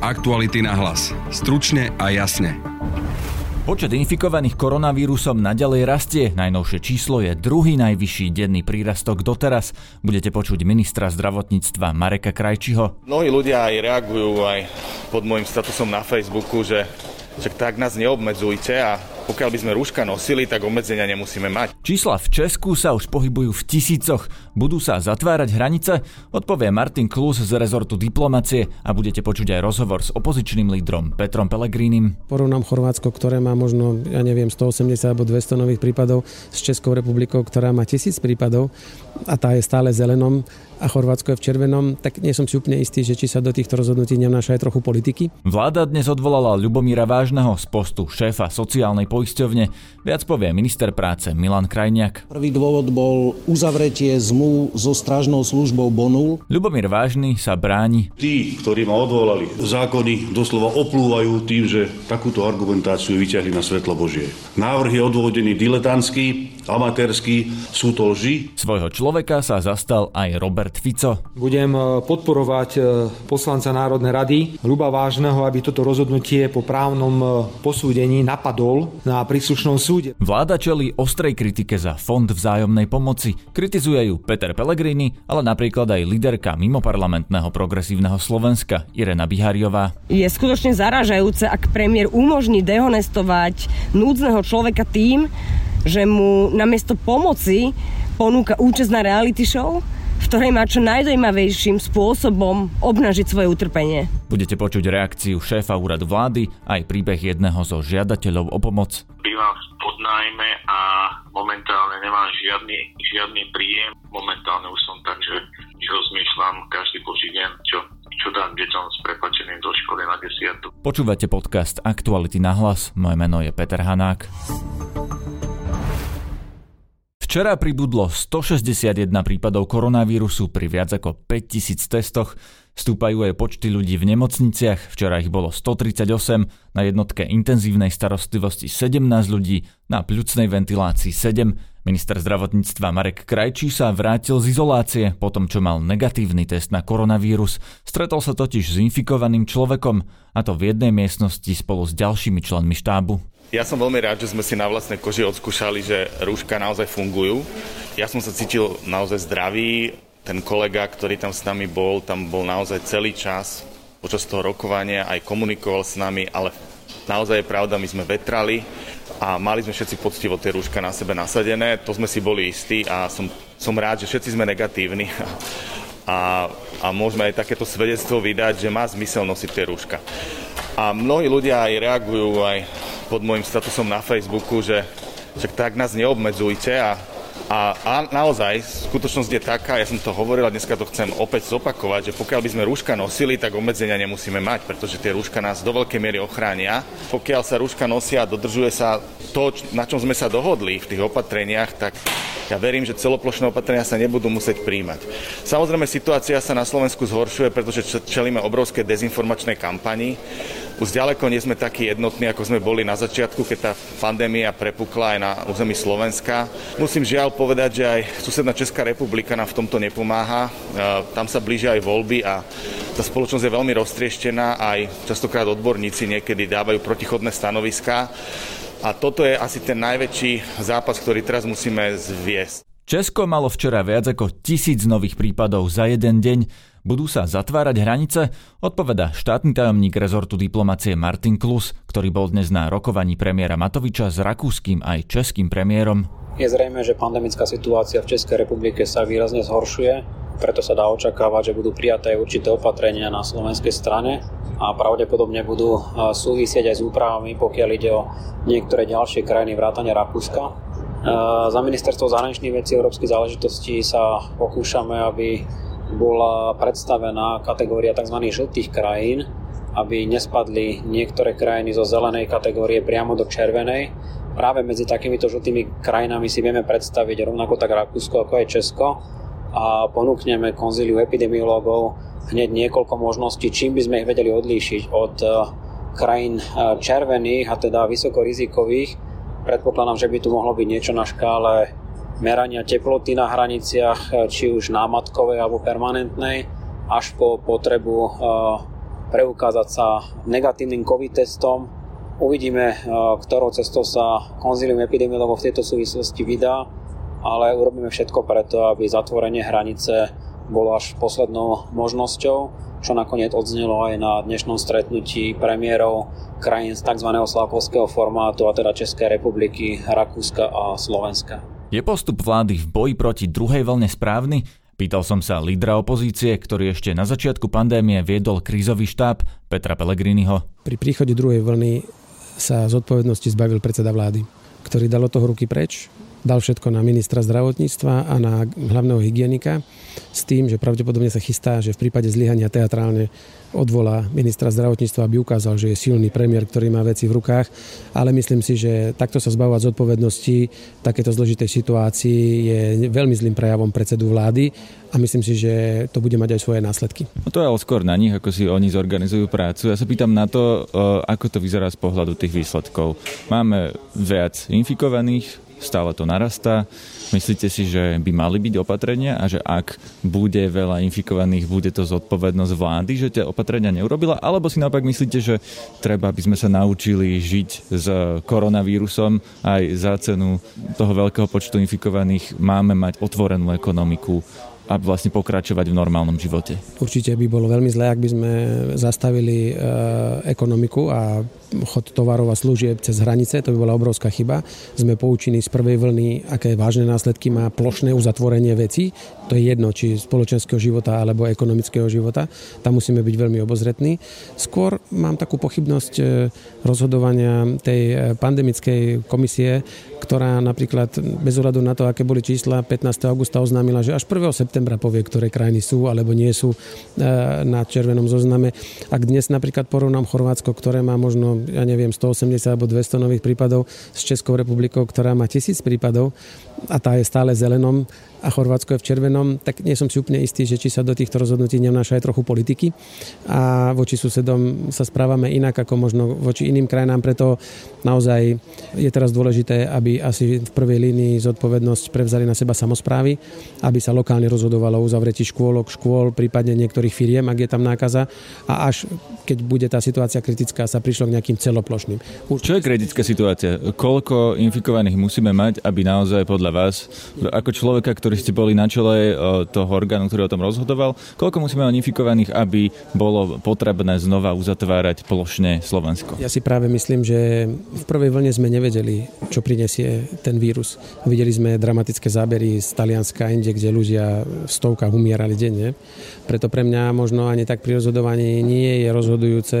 Aktuality na hlas. Stručne a jasne. Počet infikovaných koronavírusom naďalej rastie. Najnovšie číslo je druhý najvyšší denný prírastok doteraz. Budete počuť ministra zdravotníctva Mareka Krajčiho. Mnohí ľudia aj reagujú aj pod môjim statusom na Facebooku, že však tak nás neobmedzujte a pokiaľ by sme rúška nosili, tak obmedzenia nemusíme mať. Čísla v Česku sa už pohybujú v tisícoch. Budú sa zatvárať hranice? Odpovie Martin Klus z rezortu diplomacie a budete počuť aj rozhovor s opozičným lídrom Petrom Pelegrínim. Porovnám Chorvátsko, ktoré má možno, ja neviem, 180 alebo 200 nových prípadov s Českou republikou, ktorá má tisíc prípadov a tá je stále zelenom a Chorvátsko je v červenom, tak nie som si úplne istý, že či sa do týchto rozhodnutí nevnáša aj trochu politiky. Vláda dnes odvolala Ľubomíra Vážneho z postu šéfa sociálnej poisťovne. Viac povie minister práce Milan Krajniak. Prvý dôvod bol uzavretie zmluv so strážnou službou Bonul. Ľubomír Vážny sa bráni. Tí, ktorí ma odvolali, zákony doslova oplúvajú tým, že takúto argumentáciu vyťahli na svetlo Božie. Návrh je odvodený diletantsky, amatérsky, sú to lži. Svojho človeka sa zastal aj Robert Fico. Budem e, podporovať e, poslanca Národnej rady Ľuba Vážneho, aby toto rozhodnutie po právnom e, posúdení napadol na príslušnom súde. Vláda čelí ostrej kritike za fond vzájomnej pomoci. Kritizuje ju Peter Pellegrini, ale napríklad aj líderka mimoparlamentného progresívneho Slovenska Irena Bihariová. Je skutočne zaražajúce, ak premiér umožní dehonestovať núdzneho človeka tým, že mu namiesto pomoci ponúka účasť na reality show, v ktorej má čo najdojímavejším spôsobom obnažiť svoje utrpenie. Budete počuť reakciu šéfa úradu vlády aj príbeh jedného zo žiadateľov o pomoc. Bývam v podnájme a momentálne nemám žiadny, žiadny príjem. Momentálne už som tak, že rozmýšľam každý boží deň, čo čo dám deťom s prepačením do školy na desiatu. Počúvate podcast Aktuality na hlas. Moje meno je Peter Hanák. Včera pribudlo 161 prípadov koronavírusu pri viac ako 5000 testoch. Stúpajú aj počty ľudí v nemocniciach, včera ich bolo 138, na jednotke intenzívnej starostlivosti 17 ľudí, na pľucnej ventilácii 7. Minister zdravotníctva Marek Krajčí sa vrátil z izolácie po tom, čo mal negatívny test na koronavírus. Stretol sa totiž s infikovaným človekom, a to v jednej miestnosti spolu s ďalšími členmi štábu. Ja som veľmi rád, že sme si na vlastnej koži odskúšali, že rúška naozaj fungujú. Ja som sa cítil naozaj zdravý. Ten kolega, ktorý tam s nami bol, tam bol naozaj celý čas počas toho rokovania, aj komunikoval s nami, ale naozaj je pravda, my sme vetrali a mali sme všetci poctivo tie rúška na sebe nasadené, to sme si boli istí a som, som rád, že všetci sme negatívni a, a môžeme aj takéto svedectvo vydať, že má zmysel nosiť tie rúška. A mnohí ľudia aj reagujú aj pod môjim statusom na Facebooku, že, že tak nás neobmedzujte a a, a naozaj, skutočnosť je taká, ja som to hovoril a dneska to chcem opäť zopakovať, že pokiaľ by sme rúška nosili, tak obmedzenia nemusíme mať, pretože tie rúška nás do veľkej miery ochránia. Pokiaľ sa rúška nosia a dodržuje sa to, na čom sme sa dohodli v tých opatreniach, tak ja verím, že celoplošné opatrenia sa nebudú musieť príjmať. Samozrejme, situácia sa na Slovensku zhoršuje, pretože čelíme obrovské dezinformačnej kampani. Už ďaleko nie sme takí jednotní, ako sme boli na začiatku, keď tá pandémia prepukla aj na území Slovenska. Musím žiaľ povedať, že aj susedná Česká republika nám v tomto nepomáha. E, tam sa blížia aj voľby a tá spoločnosť je veľmi roztrieštená, aj častokrát odborníci niekedy dávajú protichodné stanoviská. A toto je asi ten najväčší zápas, ktorý teraz musíme zviesť. Česko malo včera viac ako tisíc nových prípadov za jeden deň. Budú sa zatvárať hranice? Odpoveda štátny tajomník rezortu diplomacie Martin Klus, ktorý bol dnes na rokovaní premiéra Matoviča s rakúskym aj českým premiérom. Je zrejme, že pandemická situácia v Českej republike sa výrazne zhoršuje, preto sa dá očakávať, že budú prijaté určité opatrenia na slovenskej strane a pravdepodobne budú súvisieť aj s úpravami, pokiaľ ide o niektoré ďalšie krajiny vrátane Rakúska. Za ministerstvo zahraničných vecí európskych záležitostí sa pokúšame, aby bola predstavená kategória tzv. žltých krajín, aby nespadli niektoré krajiny zo zelenej kategórie priamo do červenej. Práve medzi takýmito žltými krajinami si vieme predstaviť rovnako tak Rakúsko ako aj Česko a ponúkneme konzíliu epidemiológov hneď niekoľko možností, čím by sme ich vedeli odlíšiť od eh, krajín eh, červených a teda vysokorizikových. Predpokladám, že by tu mohlo byť niečo na škále merania teploty na hraniciach, či už námatkovej alebo permanentnej, až po potrebu preukázať sa negatívnym COVID testom. Uvidíme, ktorou cestou sa konzilium epidemiologov v tejto súvislosti vydá, ale urobíme všetko preto, aby zatvorenie hranice bolo až poslednou možnosťou čo nakoniec odznelo aj na dnešnom stretnutí premiérov krajín z tzv. slavkovského formátu, a teda Českej republiky, Rakúska a Slovenska. Je postup vlády v boji proti druhej vlne správny? Pýtal som sa lídra opozície, ktorý ešte na začiatku pandémie viedol krízový štáb Petra Pellegriniho. Pri príchode druhej vlny sa z odpovednosti zbavil predseda vlády, ktorý dal od toho ruky preč, dal všetko na ministra zdravotníctva a na hlavného hygienika s tým, že pravdepodobne sa chystá, že v prípade zlyhania teatrálne odvolá ministra zdravotníctva, aby ukázal, že je silný premiér, ktorý má veci v rukách. Ale myslím si, že takto sa zbavovať zodpovednosti v takéto zložitej situácii je veľmi zlým prejavom predsedu vlády a myslím si, že to bude mať aj svoje následky. No to je skôr na nich, ako si oni zorganizujú prácu. Ja sa pýtam na to, ako to vyzerá z pohľadu tých výsledkov. Máme viac infikovaných, stále to narastá. Myslíte si, že by mali byť opatrenia a že ak bude veľa infikovaných, bude to zodpovednosť vlády, že tie opatrenia neurobila? Alebo si naopak myslíte, že treba, aby sme sa naučili žiť s koronavírusom aj za cenu toho veľkého počtu infikovaných máme mať otvorenú ekonomiku a vlastne pokračovať v normálnom živote. Určite by bolo veľmi zlé, ak by sme zastavili e, ekonomiku a chod tovarov a služieb cez hranice, to by bola obrovská chyba. Sme poučení z prvej vlny, aké vážne následky má plošné uzatvorenie veci. To je jedno, či spoločenského života alebo ekonomického života. Tam musíme byť veľmi obozretní. Skôr mám takú pochybnosť e, rozhodovania tej e, pandemickej komisie, ktorá napríklad bez ohľadu na to, aké boli čísla, 15. augusta oznámila, že až 1. septembra povie, ktoré krajiny sú alebo nie sú e, na červenom zozname. Ak dnes napríklad porovnám Chorvátsko, ktoré má možno ja neviem, 180 alebo 200 nových prípadov s Českou republikou, ktorá má tisíc prípadov a tá je stále zelenom a Chorvátsko je v červenom, tak nie som si úplne istý, že či sa do týchto rozhodnutí nevnáša aj trochu politiky a voči susedom sa správame inak ako možno voči iným krajinám, preto naozaj je teraz dôležité, aby asi v prvej línii zodpovednosť prevzali na seba samozprávy, aby sa lokálne rozhodovalo o uzavretí škôlok, škôl, prípadne niektorých firiem, ak je tam nákaza a až keď bude tá situácia kritická, sa prišlo k nejakým celoplošným. Určite... Čo je kritická situácia? Koľko infikovaných musíme mať, aby naozaj podľa vás, ako človeka, ktorý ste boli na čele e, toho orgánu, ktorý o tom rozhodoval, koľko musíme mať infikovaných, aby bolo potrebné znova uzatvárať plošne Slovensko? Ja si práve myslím, že v prvej vlne sme nevedeli, čo prinesie ten vírus. Videli sme dramatické zábery z Talianska, inde, kde ľudia v stovkách umierali denne. Preto pre mňa možno ani tak pri rozhodovaní nie je rozhodujúce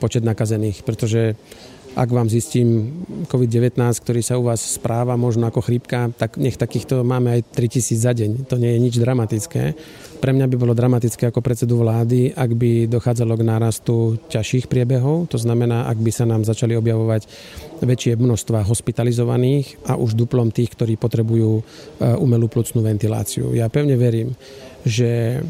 počet nakazených, pretože ak vám zistím COVID-19, ktorý sa u vás správa možno ako chrípka, tak nech takýchto máme aj 3000 za deň. To nie je nič dramatické. Pre mňa by bolo dramatické ako predsedu vlády, ak by dochádzalo k nárastu ťažších priebehov, to znamená, ak by sa nám začali objavovať väčšie množstva hospitalizovaných a už duplom tých, ktorí potrebujú e, umelú plúcnú ventiláciu. Ja pevne verím, že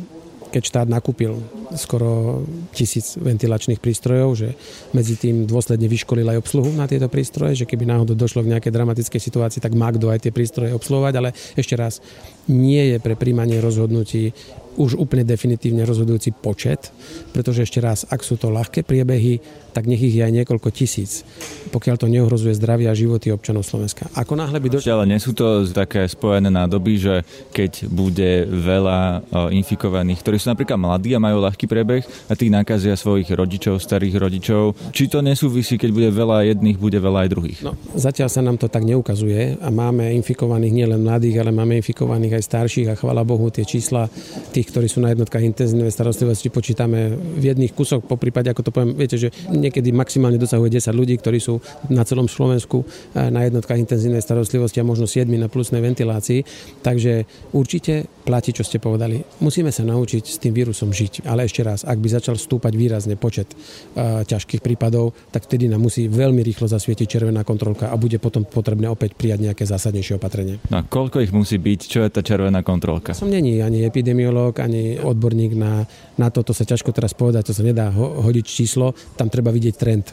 keď štát nakúpil skoro tisíc ventilačných prístrojov, že medzi tým dôsledne vyškolil aj obsluhu na tieto prístroje, že keby náhodou došlo k nejakej dramatickej situácii, tak má kto aj tie prístroje obsluhovať, ale ešte raz, nie je pre príjmanie rozhodnutí už úplne definitívne rozhodujúci počet, pretože ešte raz, ak sú to ľahké priebehy, tak nech ich je aj niekoľko tisíc, pokiaľ to neohrozuje zdravie a životy občanov Slovenska. Ako náhle by do... Ale nie sú to také spojené nádoby, že keď bude veľa infikovaných, ktorí sú napríklad mladí a majú ľahký priebeh a tí nakazia svojich rodičov, starých rodičov, či to nesúvisí, keď bude veľa jedných, bude veľa aj druhých? No, zatiaľ sa nám to tak neukazuje a máme infikovaných nielen mladých, ale máme infikovaných aj starších a chvala Bohu tie čísla tých, ktorí sú na jednotkách intenzívnej starostlivosti, počítame v jedných kusoch, po prípade, ako to poviem, viete, že niekedy maximálne dosahuje 10 ľudí, ktorí sú na celom Slovensku eh, na jednotkách intenzívnej starostlivosti a možno 7 na plusnej ventilácii. Takže určite platí, čo ste povedali. Musíme sa naučiť s tým vírusom žiť. Ale ešte raz, ak by začal stúpať výrazne počet uh, ťažkých prípadov, tak vtedy nám musí veľmi rýchlo zasvietiť červená kontrolka a bude potom potrebné opäť prijať nejaké zásadnejšie opatrenie. No a koľko ich musí byť? Čo je tá červená kontrolka? Som není ani epidemiológ, ani odborník na, na to sa ťažko teraz povedať, to sa nedá ho, hodiť číslo, tam treba vidieť trend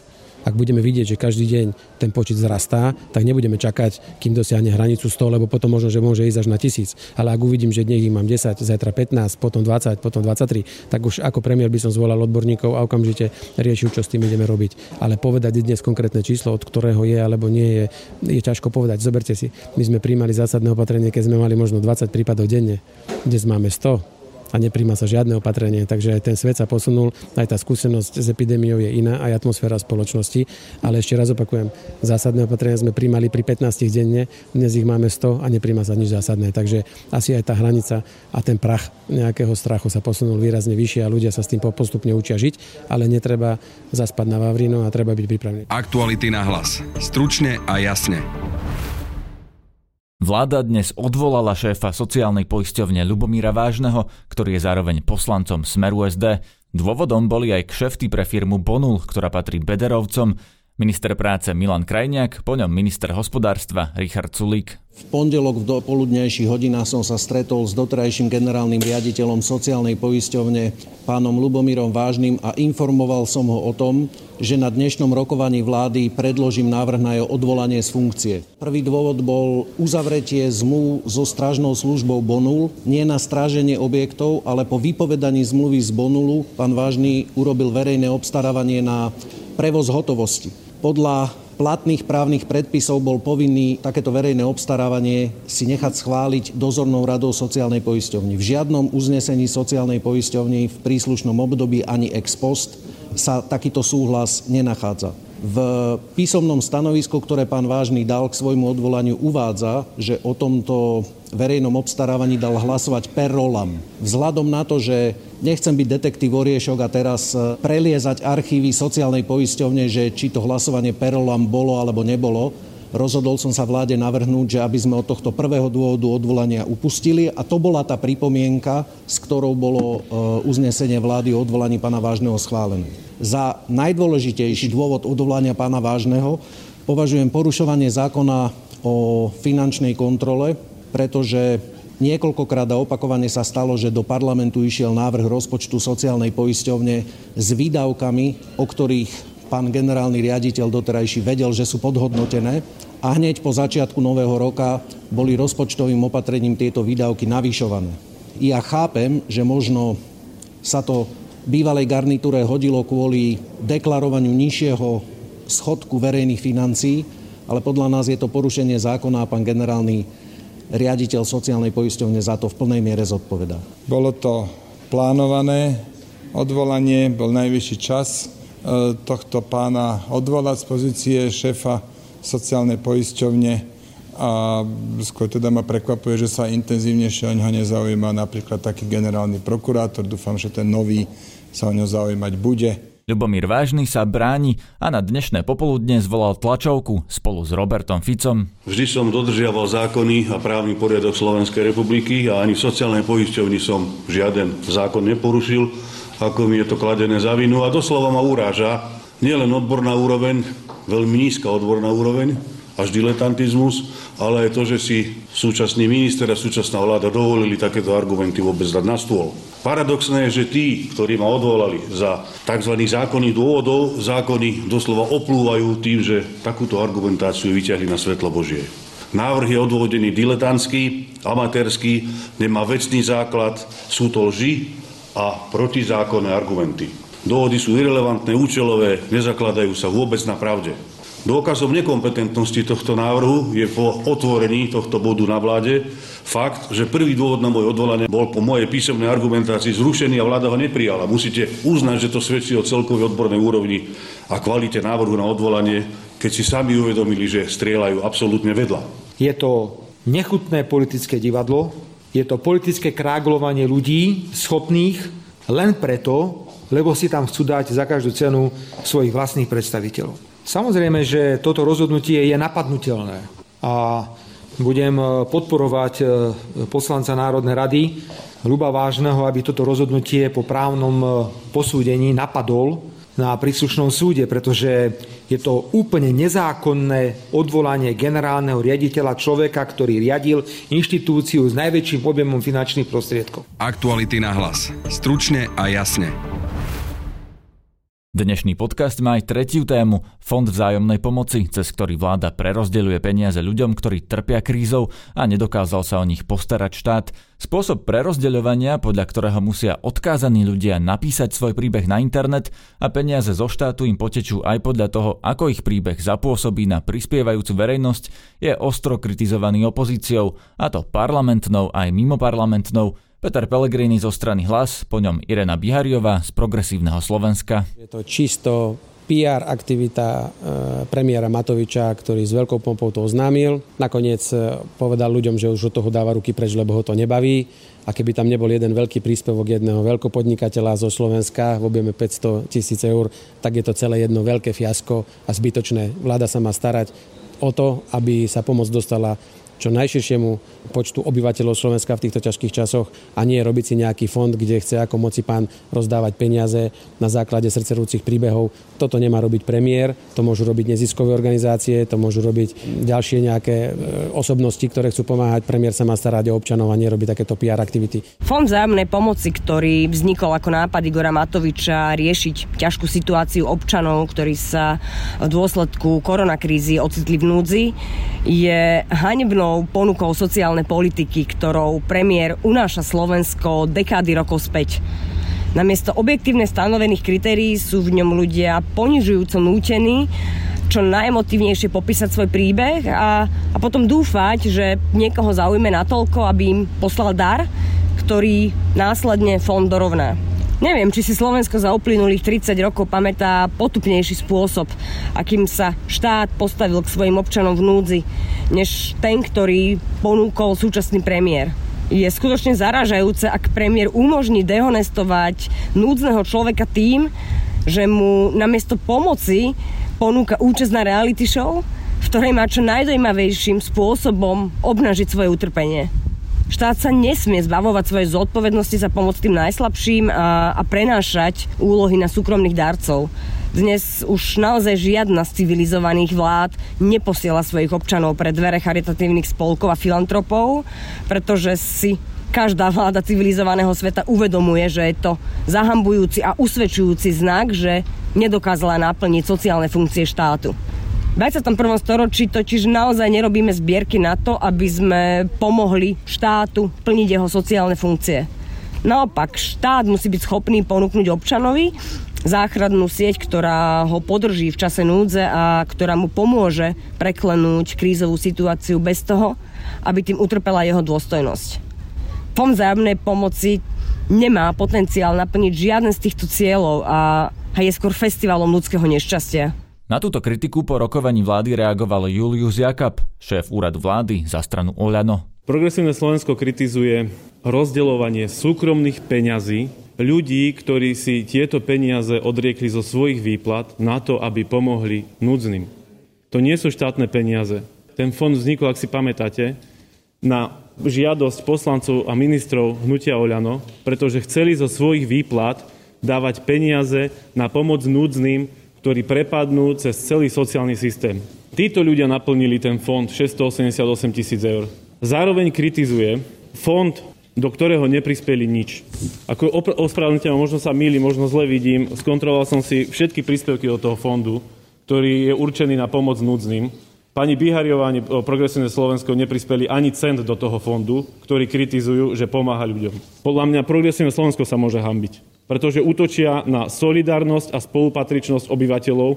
Ak budeme vidieť, že každý deň ten počet zrastá, tak nebudeme čakať, kým dosiahne hranicu 100, lebo potom možno, že môže ísť až na 1000. Ale ak uvidím, že dnes ich mám 10, zajtra 15, potom 20, potom 23, tak už ako premiér by som zvolal odborníkov a okamžite riešil, čo s tým ideme robiť. Ale povedať dnes konkrétne číslo, od ktorého je alebo nie je, je ťažko povedať. Zoberte si, my sme príjmali zásadné opatrenie, keď sme mali možno 20 prípadov denne. Dnes máme 100, a nepríjma sa žiadne opatrenie. Takže aj ten svet sa posunul, aj tá skúsenosť s epidémiou je iná, aj atmosféra spoločnosti. Ale ešte raz opakujem, zásadné opatrenia sme príjmali pri 15 denne, dnes ich máme 100 a nepríjma sa nič zásadné. Takže asi aj tá hranica a ten prach nejakého strachu sa posunul výrazne vyššie a ľudia sa s tým postupne učia žiť, ale netreba zaspať na Vavrino a treba byť pripravený. Aktuality na hlas. Stručne a jasne. Vláda dnes odvolala šéfa sociálnej poisťovne Lubomíra Vážneho, ktorý je zároveň poslancom Smeru SD. Dôvodom boli aj kšefty pre firmu Bonul, ktorá patrí Bederovcom, minister práce Milan Krajniak, po ňom minister hospodárstva Richard Sulík. V pondelok v dopoludnejších hodinách som sa stretol s doterajším generálnym riaditeľom sociálnej poisťovne pánom Lubomírom Vážnym a informoval som ho o tom, že na dnešnom rokovaní vlády predložím návrh na jeho odvolanie z funkcie. Prvý dôvod bol uzavretie zmluv so strážnou službou Bonul, nie na stráženie objektov, ale po vypovedaní zmluvy z Bonulu pán Vážny urobil verejné obstarávanie na prevoz hotovosti. Podľa platných právnych predpisov bol povinný takéto verejné obstarávanie si nechať schváliť dozornou radou sociálnej poisťovny. V žiadnom uznesení sociálnej poisťovny v príslušnom období ani ex post sa takýto súhlas nenachádza. V písomnom stanovisku, ktoré pán Vážny dal k svojmu odvolaniu, uvádza, že o tomto verejnom obstarávaní dal hlasovať per rolam. Vzhľadom na to, že nechcem byť detektív Oriešok a teraz e, preliezať archívy sociálnej poisťovne, že či to hlasovanie per rolam bolo alebo nebolo, rozhodol som sa vláde navrhnúť, že aby sme od tohto prvého dôvodu odvolania upustili a to bola tá pripomienka, s ktorou bolo e, uznesenie vlády o odvolaní pána Vážneho schválené. Za najdôležitejší dôvod odvolania pána Vážneho považujem porušovanie zákona o finančnej kontrole, pretože Niekoľkokrát a opakovane sa stalo, že do parlamentu išiel návrh rozpočtu sociálnej poisťovne s výdavkami, o ktorých pán generálny riaditeľ doterajší vedel, že sú podhodnotené a hneď po začiatku nového roka boli rozpočtovým opatrením tieto výdavky navyšované. Ja chápem, že možno sa to bývalej garnitúre hodilo kvôli deklarovaniu nižšieho schodku verejných financií, ale podľa nás je to porušenie zákona a pán generálny riaditeľ sociálnej poisťovne za to v plnej miere zodpovedá. Bolo to plánované odvolanie, bol najvyšší čas tohto pána odvolať z pozície šéfa sociálnej poisťovne a skôr teda ma prekvapuje, že sa intenzívnejšie o ňo nezaujíma napríklad taký generálny prokurátor. Dúfam, že ten nový sa o ňo zaujímať bude. Ľubomír Vážny sa bráni a na dnešné popoludne zvolal tlačovku spolu s Robertom Ficom. Vždy som dodržiaval zákony a právny poriadok Slovenskej republiky a ani v sociálnej poisťovni som žiaden zákon neporušil ako mi je to kladené za vinu a doslova ma uráža nielen odborná úroveň, veľmi nízka odborná úroveň, až diletantizmus, ale aj to, že si súčasný minister a súčasná vláda dovolili takéto argumenty vôbec dať na stôl. Paradoxné je, že tí, ktorí ma odvolali za tzv. zákonných dôvodov, zákony doslova oplúvajú tým, že takúto argumentáciu vyťahli na svetlo Božie. Návrh je odvodený diletantský, amatérský, nemá vecný základ, sú to lži a protizákonné argumenty. Dohody sú irrelevantné, účelové, nezakladajú sa vôbec na pravde. Dôkazom nekompetentnosti tohto návrhu je po otvorení tohto bodu na vláde fakt, že prvý dôvod na moje odvolanie bol po mojej písomnej argumentácii zrušený a vláda ho neprijala. Musíte uznať, že to svedčí o celkovej odbornej úrovni a kvalite návrhu na odvolanie, keď si sami uvedomili, že strieľajú absolútne vedľa. Je to nechutné politické divadlo, je to politické kráglovanie ľudí schopných len preto, lebo si tam chcú dať za každú cenu svojich vlastných predstaviteľov. Samozrejme, že toto rozhodnutie je napadnutelné a budem podporovať e, poslanca Národnej rady Ľuba Vážneho, aby toto rozhodnutie po právnom e, posúdení napadol na príslušnom súde, pretože je to úplne nezákonné odvolanie generálneho riaditeľa človeka, ktorý riadil inštitúciu s najväčším objemom finančných prostriedkov. Aktuality na hlas. Stručne a jasne. Dnešný podcast má aj tretiu tému, Fond vzájomnej pomoci, cez ktorý vláda prerozdeľuje peniaze ľuďom, ktorí trpia krízou a nedokázal sa o nich postarať štát. Spôsob prerozdeľovania, podľa ktorého musia odkázaní ľudia napísať svoj príbeh na internet a peniaze zo štátu im potečú aj podľa toho, ako ich príbeh zapôsobí na prispievajúcu verejnosť, je ostro kritizovaný opozíciou, a to parlamentnou aj mimoparlamentnou, Peter Pellegrini zo strany Hlas, po ňom Irena Bihariová z Progresívneho Slovenska. Je to čisto PR aktivita e, premiéra Matoviča, ktorý s veľkou pompou to oznámil. Nakoniec e, povedal ľuďom, že už od toho dáva ruky preč, lebo ho to nebaví. A keby tam nebol jeden veľký príspevok jedného veľkopodnikateľa zo Slovenska v objeme 500 tisíc eur, tak je to celé jedno veľké fiasko a zbytočné. Vláda sa má starať o to, aby sa pomoc dostala čo najširšiemu počtu obyvateľov Slovenska v týchto ťažkých časoch a nie robiť si nejaký fond, kde chce ako moci pán rozdávať peniaze na základe srdcerúcich príbehov. Toto nemá robiť premiér, to môžu robiť neziskové organizácie, to môžu robiť ďalšie nejaké e, osobnosti, ktoré chcú pomáhať. Premiér sa má starať o občanov a nerobiť takéto PR aktivity. Fond vzájomnej pomoci, ktorý vznikol ako nápad Igora Matoviča riešiť ťažkú situáciu občanov, ktorí sa v dôsledku koronakrízy ocitli v núdzi, je hanebnou ponukou sociálnej politiky, ktorou premiér unáša Slovensko dekády rokov späť. Namiesto objektívne stanovených kritérií sú v ňom ľudia ponižujúco nútení čo najemotívnejšie popísať svoj príbeh a, a potom dúfať, že niekoho zaujme natoľko, aby im poslal dar, ktorý následne fond dorovná. Neviem, či si Slovensko za uplynulých 30 rokov pamätá potupnejší spôsob, akým sa štát postavil k svojim občanom v núdzi, než ten, ktorý ponúkol súčasný premiér. Je skutočne zaražajúce, ak premiér umožní dehonestovať núdzneho človeka tým, že mu namiesto pomoci ponúka účasť na reality show, v ktorej má čo najdojímavejším spôsobom obnažiť svoje utrpenie. Štát sa nesmie zbavovať svojej zodpovednosti za pomoc tým najslabším a, a prenášať úlohy na súkromných darcov. Dnes už naozaj žiadna z civilizovaných vlád neposiela svojich občanov pred dvere charitatívnych spolkov a filantropov, pretože si každá vláda civilizovaného sveta uvedomuje, že je to zahambujúci a usvedčujúci znak, že nedokázala naplniť sociálne funkcie štátu. V 21. storočí totiž naozaj nerobíme zbierky na to, aby sme pomohli štátu plniť jeho sociálne funkcie. Naopak, štát musí byť schopný ponúknuť občanovi záchrannú sieť, ktorá ho podrží v čase núdze a ktorá mu pomôže preklenúť krízovú situáciu bez toho, aby tým utrpela jeho dôstojnosť. Fond vzájomnej pomoci nemá potenciál naplniť žiaden z týchto cieľov a je skôr festivalom ľudského nešťastia. Na túto kritiku po rokovaní vlády reagoval Julius Jakab, šéf úradu vlády za stranu Oľano. Progresívne Slovensko kritizuje rozdeľovanie súkromných peňazí ľudí, ktorí si tieto peniaze odriekli zo svojich výplat na to, aby pomohli núdznym. To nie sú štátne peniaze. Ten fond vznikol, ak si pamätáte, na žiadosť poslancov a ministrov hnutia Oľano, pretože chceli zo svojich výplat dávať peniaze na pomoc núdznym ktorí prepadnú cez celý sociálny systém. Títo ľudia naplnili ten fond 688 tisíc eur. Zároveň kritizuje fond, do ktorého neprispeli nič. Ako ospravedlnite možno sa milí, možno zle vidím, skontroloval som si všetky príspevky do toho fondu, ktorý je určený na pomoc núdznym. Pani Bihariová ani Progresívne Slovensko neprispeli ani cent do toho fondu, ktorý kritizujú, že pomáha ľuďom. Podľa mňa Progresívne Slovensko sa môže hambiť pretože útočia na solidárnosť a spolupatričnosť obyvateľov,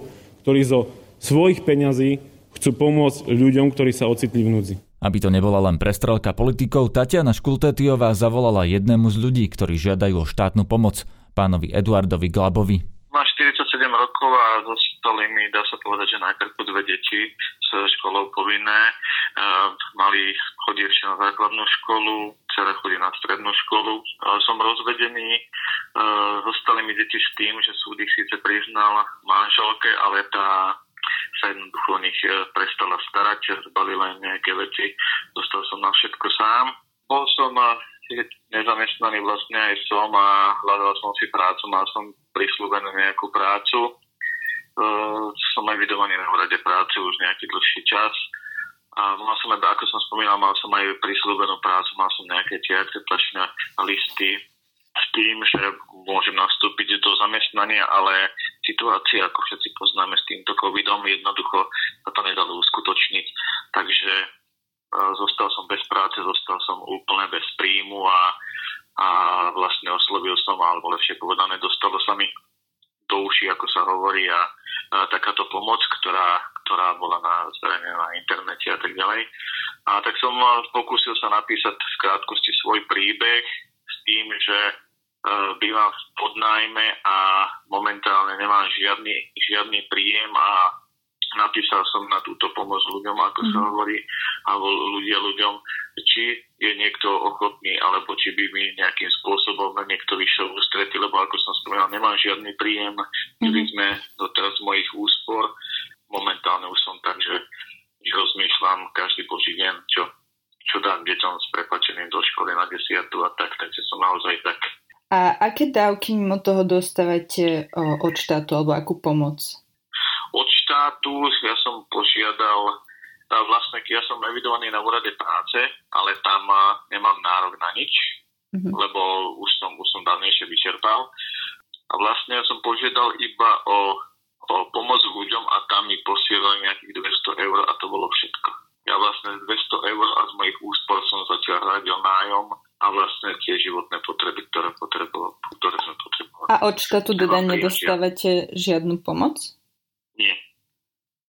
ktorí zo svojich peňazí chcú pomôcť ľuďom, ktorí sa ocitli v núdzi. Aby to nebola len prestrelka politikov, Tatiana Škultétiová zavolala jednému z ľudí, ktorí žiadajú o štátnu pomoc, pánovi Eduardovi Glabovi. Má 47 rokov a zostali mi, dá sa povedať, že najprv dve deti s školou povinné. E, mali chodí ešte na základnú školu, dcera chodí na strednú školu. E, som rozvedený, e, zostali mi deti s tým, že súd ich síce priznal manželke, ale tá sa jednoducho o nich prestala starať, zbali len nejaké veci, dostal som na všetko sám. Bol som nezamestnaný vlastne aj som a hľadal som si prácu, mal som prislúbenú nejakú prácu. Uh, som aj vydovaný na úrade práce už nejaký dlhší čas. A mal som aj, ako som spomínal, mal som aj prislúbenú prácu, mal som nejaké tie akceptačné listy s tým, že môžem nastúpiť do zamestnania, ale situácia, ako všetci poznáme s týmto covidom, jednoducho sa to nedalo uskutočniť, takže e, zostal som bez práce, zostal som úplne bez príjmu a, a vlastne oslovil som, alebo lepšie povedané, dostalo sa mi do uši, ako sa hovorí, a, a takáto pomoc, ktorá, ktorá bola na, zverejnená na internete a tak ďalej. A tak som pokúsil sa napísať v krátkosti svoj príbeh s tým, že uh, bývam v podnajme a momentálne nemám žiadny, žiadny príjem a napísal som na túto pomoc ľuďom, ako mm-hmm. sa mhm. hovorí, alebo ľudia ľuďom, či je niekto ochotný, alebo či by mi nejakým spôsobom niekto vyšiel v ústrety, lebo ako som spomínal, nemám žiadny príjem, mm-hmm. sme doteraz mojich úspor. Momentálne už som tak, že rozmýšľam každý boží deň, čo, čo dám deťom s prepačením do školy na desiatu a tak, takže som naozaj tak. A aké dávky mimo toho dostávate od štátu alebo akú pomoc? Štátu ja som požiadal, vlastne ja som evidovaný na úrade práce, ale tam nemám nárok na nič, mm-hmm. lebo už som, už som dávnejšie vyčerpal. A vlastne ja som požiadal iba o, o pomoc ľuďom a tam mi posielali nejakých 200 eur a to bolo všetko. Ja vlastne 200 eur a z mojich úspor som zatiaľ hradil nájom a vlastne tie životné potreby, ktoré, potrebo, ktoré sme potrebovali. A od štátu teda nedostávate žiadnu pomoc? Nie.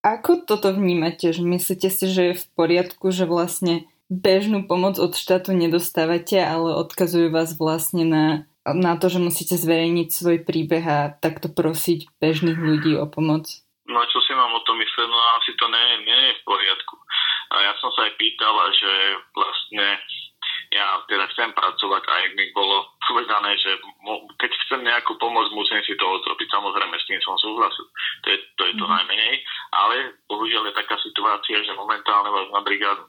Ako toto vnímate? Že myslíte si, že je v poriadku, že vlastne bežnú pomoc od štátu nedostávate, ale odkazujú vás vlastne na, na to, že musíte zverejniť svoj príbeh a takto prosiť bežných ľudí o pomoc? No čo si mám o tom mysleť? No asi to nie, nie je v poriadku. A ja som sa aj pýtal, že vlastne ja teda chcem pracovať a mi bolo povedané, že keď chcem nejakú pomoc, musím si to odrobiť. Samozrejme, s tým som súhlasil. To je to, je to mm. najmenej. Ale bohužiaľ je taká situácia, že momentálne vás na brigádu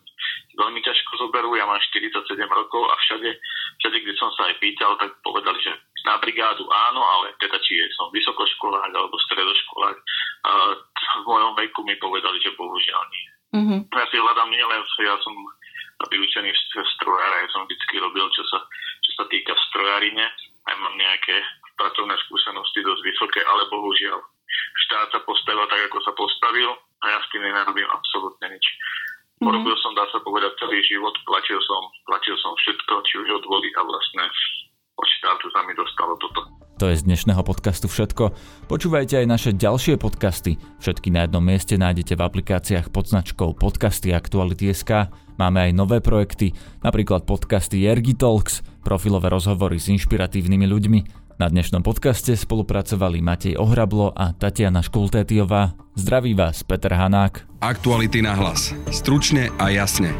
veľmi ťažko zoberú. Ja mám 47 rokov a všade, všade, kde som sa aj pýtal, tak povedali, že na brigádu áno, ale teda či som vysokoškolák alebo stredoškolák, v mojom veku mi povedali, že bohužiaľ nie. Mm-hmm. Ja si hľadám nielen, ja som vyučený strojára, ja som vždy robil, čo sa, čo sa týka strojárine, aj mám nejaké pracovné skúsenosti dosť vysoké, ale bohužiaľ štát sa postavil tak, ako sa postavil a ja s tým nenarobím absolútne nič. Mm-hmm. Porobil som, dá sa povedať, celý život, platil som, platil som všetko, či už odvody a vlastne od štátu sa mi dostalo toto. To je z dnešného podcastu všetko. Počúvajte aj naše ďalšie podcasty. Všetky na jednom mieste nájdete v aplikáciách pod značkou Podcasty Aktuality.sk. Máme aj nové projekty, napríklad podcasty Jergi Talks, profilové rozhovory s inšpiratívnymi ľuďmi. Na dnešnom podcaste spolupracovali Matej Ohrablo a Tatiana Škultétiová. Zdraví vás Peter Hanák. Aktuality na hlas. Stručne a jasne.